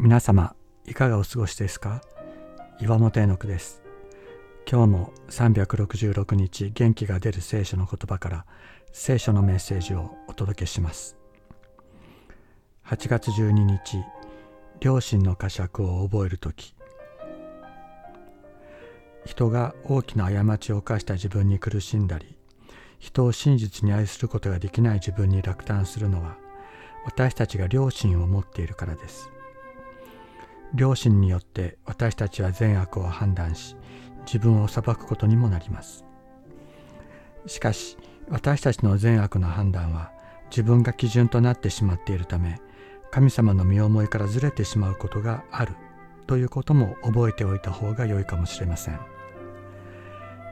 皆様いかがお過ごしですか？岩本絵の句です。今日も366日元気が出る聖書の言葉から聖書のメッセージをお届けします。8月12日両親の呵責を覚える時。人が大きな過ちを犯した自分に苦しんだり人を真実に愛することができない自分に落胆するのは私たちが良心を持っているからです。良心によって私たちは善悪を判断し自分を裁くことにもなります。しかし私たちの善悪の判断は自分が基準となってしまっているため神様の身思いからずれてしまうことがあるということも覚えておいた方が良いかもしれません。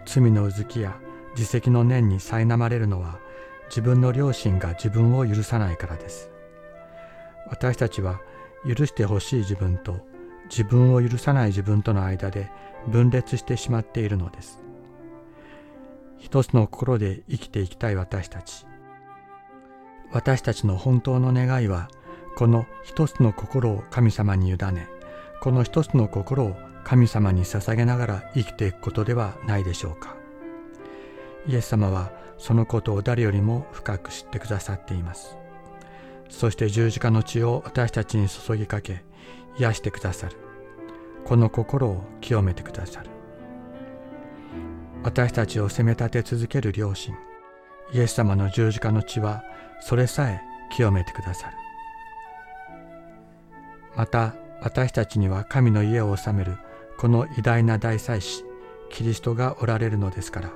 罪のうずきや自責の念に苛まれるのは自分の良心が自分を許さないからです。私たちは許してほしい自分と自分を許さない自分との間で分裂してしまっているのです。一つの心で生きていきたい私たち。私たちの本当の願いはこの一つの心を神様に委ねこの一つの心を神様に捧げながら生きていくことではないでしょうか。イエス様はそのことを誰よりも深く知ってくださっています。そして十字架の血を私たちに注ぎかけ癒してくださる。この心を清めてくださる。私たちを責め立て続ける両親イエス様の十字架の血はそれさえ清めてくださる。また私たちには神の家を治めるこの偉大な大祭司キリストがおられるのですから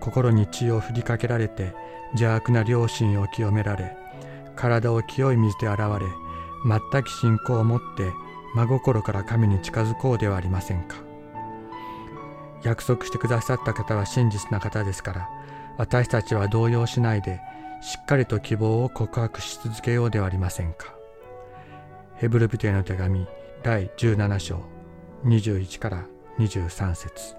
心に血を振りかけられて邪悪な良心を清められ体を清い水で洗われ全く信仰を持って真心から神に近づこうではありませんか。約束してくださった方は真実な方ですから私たちは動揺しないでしっかりと希望を告白し続けようではありませんか。ヘブルビテの手紙第17章21から23節。